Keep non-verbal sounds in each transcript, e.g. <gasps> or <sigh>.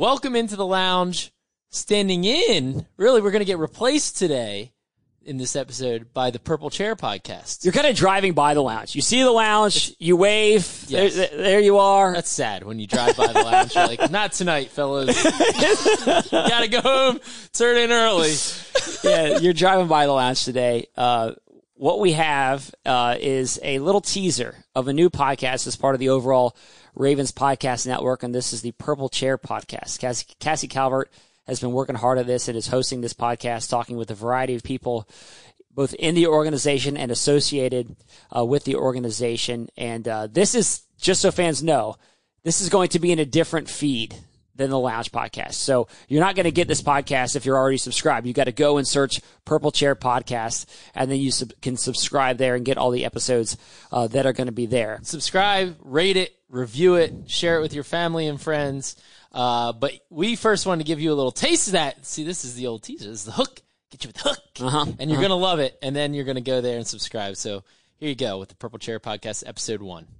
Welcome into the lounge. Standing in, really, we're going to get replaced today in this episode by the Purple Chair podcast. You're kind of driving by the lounge. You see the lounge, you wave. Yes. There, there you are. That's sad when you drive by the lounge. You're like, not tonight, fellas. <laughs> Gotta go home. Turn in early. yeah, you're driving by the lounge today. Uh, what we have uh, is a little teaser of a new podcast as part of the overall Ravens podcast network, and this is the Purple Chair podcast. Cassie, Cassie Calvert has been working hard at this and is hosting this podcast, talking with a variety of people, both in the organization and associated uh, with the organization. And uh, this is just so fans know, this is going to be in a different feed than the Lounge podcast. So you're not going to get this podcast if you're already subscribed. You got to go and search Purple Chair Podcast, and then you sub- can subscribe there and get all the episodes uh, that are going to be there. Subscribe, rate it, review it, share it with your family and friends. Uh, but we first wanted to give you a little taste of that. See, this is the old teaser. This is the hook. Get you with the hook. Uh-huh. And you're going to love it. And then you're going to go there and subscribe. So here you go with the Purple Chair Podcast, episode one.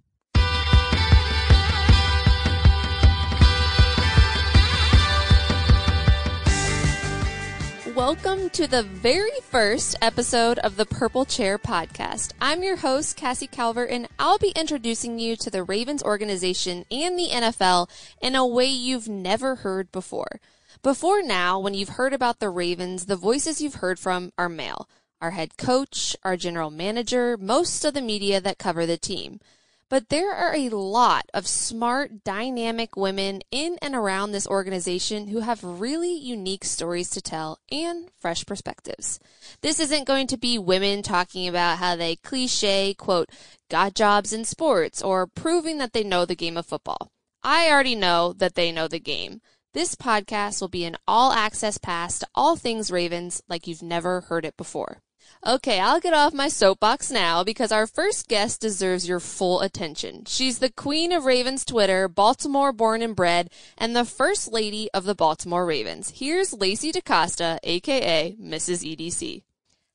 Welcome to the very first episode of the Purple Chair podcast. I'm your host, Cassie Calvert, and I'll be introducing you to the Ravens organization and the NFL in a way you've never heard before. Before now, when you've heard about the Ravens, the voices you've heard from are male. Our head coach, our general manager, most of the media that cover the team. But there are a lot of smart, dynamic women in and around this organization who have really unique stories to tell and fresh perspectives. This isn't going to be women talking about how they cliche, quote, got jobs in sports or proving that they know the game of football. I already know that they know the game. This podcast will be an all access pass to all things Ravens like you've never heard it before. Okay, I'll get off my soapbox now because our first guest deserves your full attention. She's the queen of Ravens Twitter, Baltimore born and bred, and the first lady of the Baltimore Ravens. Here's Lacie DeCosta, aka Mrs. EDC.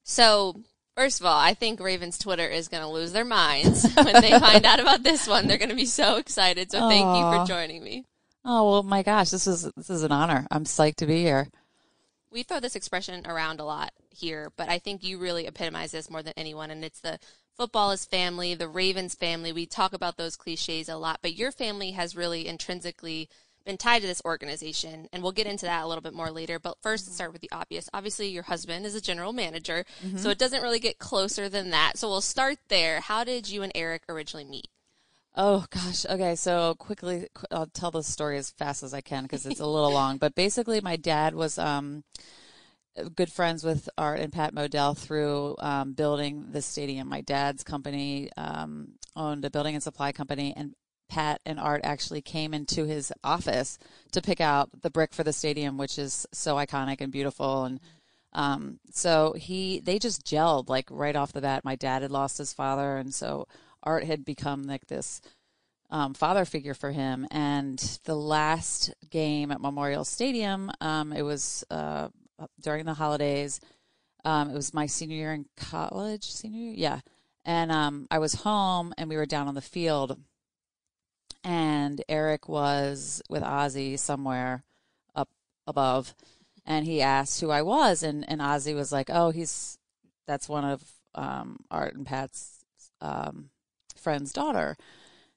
So, first of all, I think Ravens Twitter is going to lose their minds <laughs> when they find out about this one. They're going to be so excited. So, thank you for joining me. Oh well, my gosh, this is this is an honor. I'm psyched to be here. we throw this expression around a lot here, but I think you really epitomize this more than anyone. And it's the football is family, the Ravens family. We talk about those cliches a lot, but your family has really intrinsically been tied to this organization. And we'll get into that a little bit more later. But 1st let's start with the obvious. Obviously, your husband is a general manager, so it doesn't really get closer than that. So we'll start there. How did you and Eric originally meet? Oh gosh. Okay, so quickly, qu- I'll tell the story as fast as I can because it's a little long. But basically, my dad was um, good friends with Art and Pat Modell through um, building the stadium. My dad's company um, owned a building and supply company, and Pat and Art actually came into his office to pick out the brick for the stadium, which is so iconic and beautiful. And um, so he, they just gelled like right off the bat. My dad had lost his father, and so Art had become like this um, father figure for him. And the last game at Memorial Stadium, um, it was uh, during the holidays. Um, it was my senior year in college, senior year, yeah. And um, I was home, and we were down on the field, and Eric was with Ozzie somewhere up above, and he asked who I was, and and Ozzie was like, "Oh, he's that's one of um, Art and Pat's um, friend's daughter,"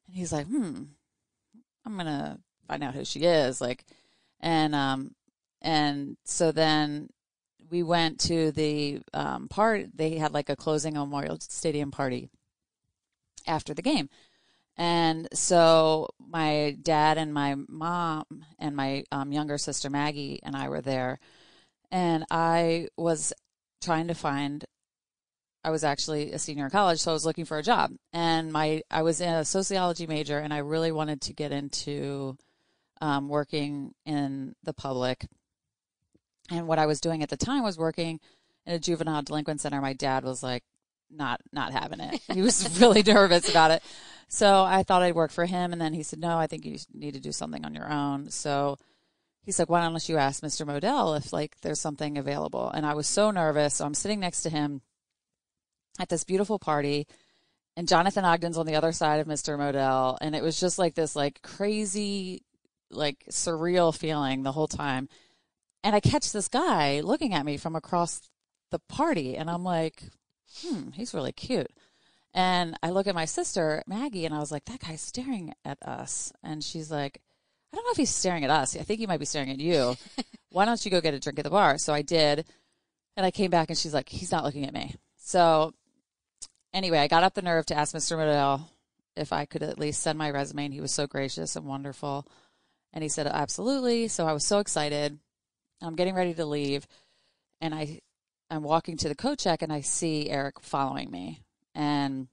and he's like, "Hmm, I'm gonna find out who she is." Like, and um, and so then we went to the um, part. They had like a closing Memorial Stadium party after the game. And so my dad and my mom and my um, younger sister Maggie and I were there. And I was trying to find, I was actually a senior in college, so I was looking for a job. And my, I was in a sociology major and I really wanted to get into um, working in the public. And what I was doing at the time was working in a juvenile delinquent center. My dad was like, not not having it. He was <laughs> really nervous about it. So I thought I'd work for him, and then he said, "No, I think you need to do something on your own." So he's like, "Why don't you ask Mr. Modell if like there's something available?" And I was so nervous. So I'm sitting next to him at this beautiful party, and Jonathan Ogden's on the other side of Mr. Modell, and it was just like this like crazy like surreal feeling the whole time. And I catch this guy looking at me from across the party, and I'm like, hmm, he's really cute. And I look at my sister, Maggie, and I was like, that guy's staring at us. And she's like, I don't know if he's staring at us. I think he might be staring at you. <laughs> Why don't you go get a drink at the bar? So I did. And I came back and she's like, he's not looking at me. So anyway, I got up the nerve to ask Mr. Modell if I could at least send my resume. And he was so gracious and wonderful. And he said, absolutely. So I was so excited. I'm getting ready to leave. And I, I'm walking to the coat check and I see Eric following me. And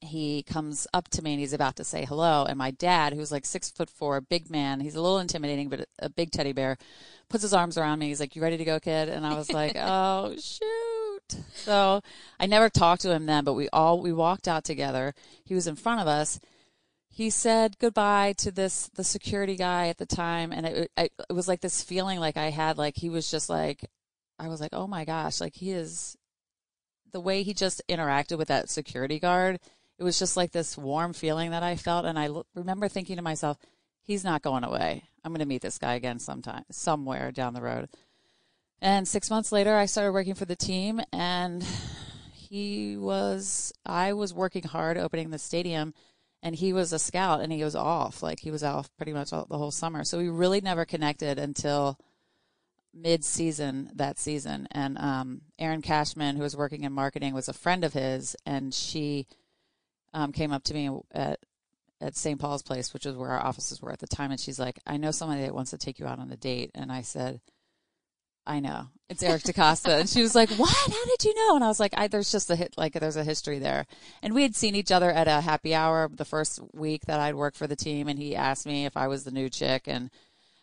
he comes up to me and he's about to say hello. And my dad, who's like six foot four, big man, he's a little intimidating, but a big teddy bear, puts his arms around me. He's like, You ready to go, kid? And I was like, <laughs> Oh, shoot. So I never talked to him then, but we all, we walked out together. He was in front of us. He said goodbye to this, the security guy at the time. And it, it, it was like this feeling like I had, like he was just like, I was like, Oh my gosh, like he is, the way he just interacted with that security guard it was just like this warm feeling that I felt. And I l- remember thinking to myself, he's not going away. I'm going to meet this guy again sometime, somewhere down the road. And six months later, I started working for the team, and he was, I was working hard opening the stadium, and he was a scout, and he was off. Like he was off pretty much all, the whole summer. So we really never connected until mid season that season. And um, Erin Cashman, who was working in marketing, was a friend of his, and she, um, came up to me at at St. Paul's Place, which is where our offices were at the time, and she's like, "I know somebody that wants to take you out on a date," and I said, "I know it's Eric DeCosta," and she was like, "What? How did you know?" And I was like, I, "There's just a hit, like there's a history there," and we had seen each other at a happy hour the first week that I'd worked for the team, and he asked me if I was the new chick, and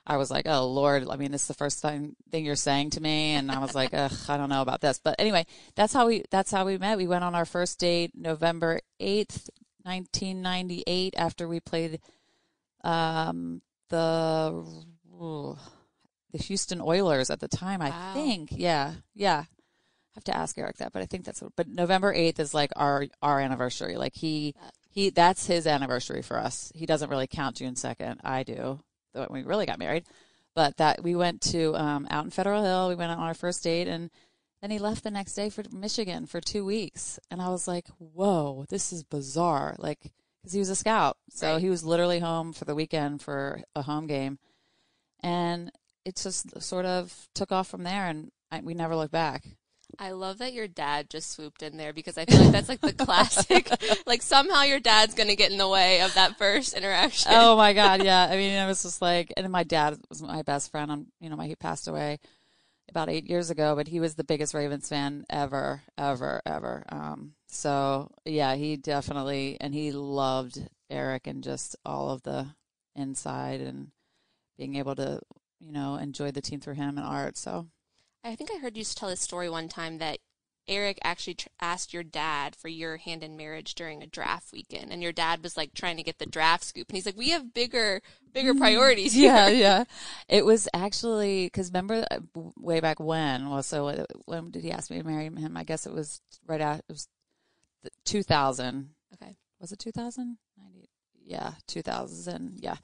I was like, "Oh Lord, I mean, this is the first time thing you're saying to me," and I was like, "Ugh, I don't know about this." But anyway, that's how we that's how we met. We went on our first date November eighth, 1998 after we played um, the the Houston Oilers at the time. I Wow. think, yeah, yeah. I have to ask Eric that, but I think that's. What, but November 8th is like our our anniversary. Like he he that's his anniversary for us. He doesn't really count June 2nd. I do. When we really got married, but that we went to um, out in Federal Hill. We went on our first date and. Then he left the next day for Michigan for two weeks. And I was like, whoa, this is bizarre. Like, because he was a scout. So Right. he was literally home for the weekend for a home game. And it just sort of took off from there. And I, we never looked back. I love that your dad just swooped in there because I feel like that's like the classic. <laughs> like somehow your dad's gonna get in the way of that first interaction. oh my God. Yeah. I mean, it was just like, and my dad was my best friend. I'm, you know, my, he passed away about eight years ago, but he was the biggest Ravens fan ever, ever, ever. Um, so yeah, he definitely, and he loved Eric and just all of the inside and being able to, you know, enjoy the team through him and art. So I think I heard you tell a story one time that Eric actually tr- asked your dad for your hand in marriage during a draft weekend, and your dad was like trying to get the draft scoop, and he's like, "We have bigger, bigger priorities here." <laughs> yeah, <laughs> yeah. It was actually because remember uh, way back when? Well, so uh, when did he ask me to marry him? I guess it was right after it was 2000. Okay. Was it 2000? Yeah, 2000. Yeah.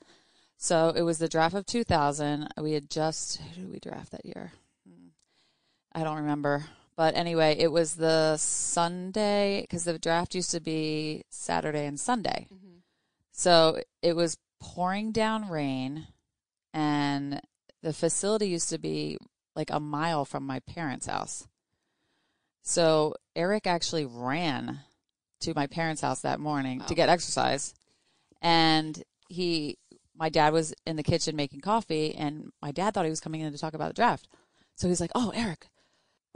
So it was the draft of 2000. We had just who did we draft that year? Hmm. I don't remember. But anyway, it was the Sunday because the draft used to be Saturday and Sunday. Mhm. So it was pouring down rain, and the facility used to be like a mile from my parents' house. So Eric actually ran to my parents' house that morning to get exercise, and he, my dad was in the kitchen making coffee, and my dad thought he was coming in to talk about the draft. So he's like, "Oh, Eric,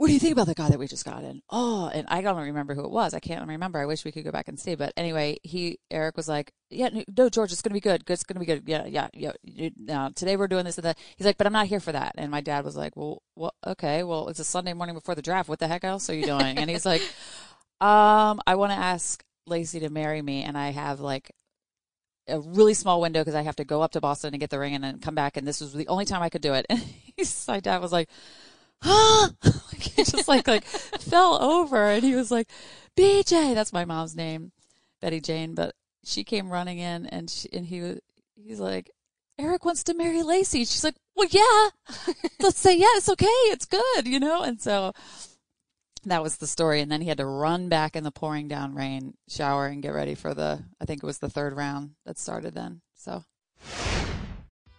what do you think about the guy that we just got in? Oh, and I don't remember who it was. I can't remember. I wish we could go back and see. But anyway, he Eric was like, "Yeah, no, George, it's gonna be good. It's gonna be good. Yeah, yeah, yeah. You, now today we're doing this and that." He's like, "But I'm not here for that." And my dad was like, "Well, well, okay. Well, it's a Sunday morning before the draft. What the heck else are you doing?" and he's like, <laughs> "Um, I want to ask Lacie to marry me, and I have like." A really small window because I have to go up to Boston and get the ring and then come back, and this was the only time I could do it. And he's, <laughs> my dad was like, <gasps> huh? he just like like <laughs> fell over and he was like, BJ, that's my mom's name, Betty Jane, but she came running in and she, and he was he's like, Eric wants to marry Lacie. She's like, well, yeah, <laughs> let's say, yeah, it's okay. It's good, you know? And so that was the story. And then he had to run back in the pouring down rain, shower, and get ready for the, I think it was the third round that started then. So.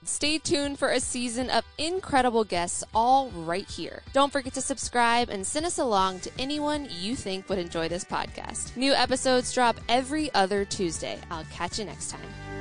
Stay tuned for a season of incredible guests all right here. Don't forget to subscribe and send us along to anyone you think would enjoy this podcast. New episodes drop every other Tuesday. I'll catch you next time.